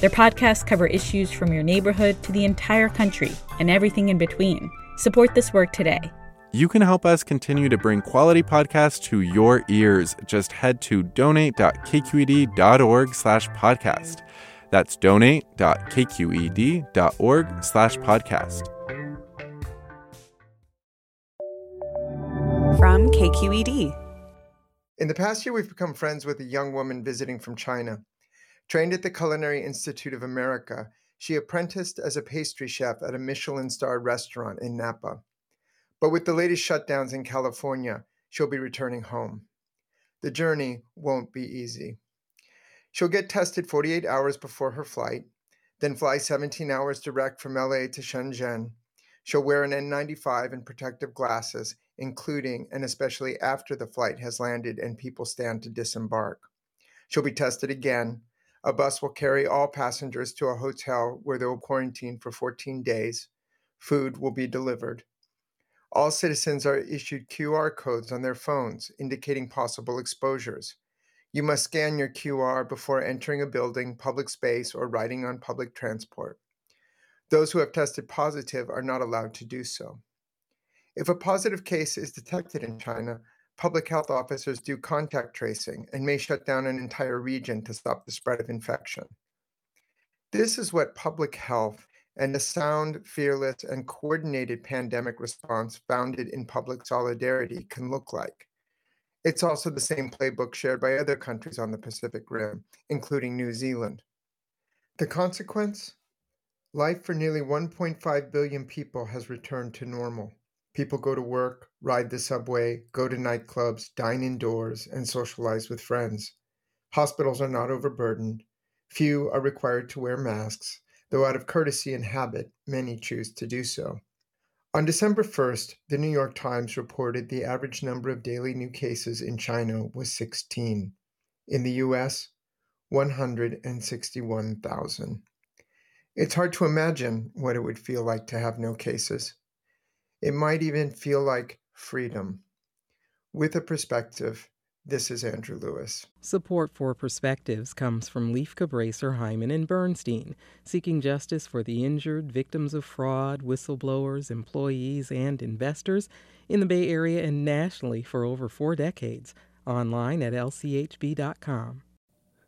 Their podcasts cover issues from your neighborhood to the entire country and everything in between. Support this work today. You can help us continue to bring quality podcasts to your ears. Just head to donate.kqed.org slash podcast. That's donate.kqed.org slash podcast. From KQED. In the past year, we've become friends with a young woman visiting from China. Trained at the Culinary Institute of America, she apprenticed as a pastry chef at a Michelin starred restaurant in Napa. But with the latest shutdowns in California, she'll be returning home. The journey won't be easy. She'll get tested 48 hours before her flight, then fly 17 hours direct from LA to Shenzhen. She'll wear an N95 and protective glasses, including and especially after the flight has landed and people stand to disembark. She'll be tested again, a bus will carry all passengers to a hotel where they will quarantine for 14 days. Food will be delivered. All citizens are issued QR codes on their phones indicating possible exposures. You must scan your QR before entering a building, public space, or riding on public transport. Those who have tested positive are not allowed to do so. If a positive case is detected in China, public health officers do contact tracing and may shut down an entire region to stop the spread of infection. This is what public health and a sound, fearless, and coordinated pandemic response founded in public solidarity can look like. It's also the same playbook shared by other countries on the Pacific Rim, including New Zealand. The consequence? Life for nearly 1.5 billion people has returned to normal. People go to work, ride the subway, go to nightclubs, dine indoors, and socialize with friends. Hospitals are not overburdened. Few are required to wear masks, though out of courtesy and habit, many choose to do so. On December 1st, the New York Times reported the average number of daily new cases in China was 16. In the US, 161,000. It's hard to imagine what it would feel like to have no cases. It might even feel like freedom. With a perspective, this is Andrew Lewis. Support for Perspectives comes from Lieff Cabraser, Heimann, and Bernstein, seeking justice for the injured, victims of fraud, whistleblowers, employees, and investors in the Bay Area and nationally for over four decades. Online at lchb.com.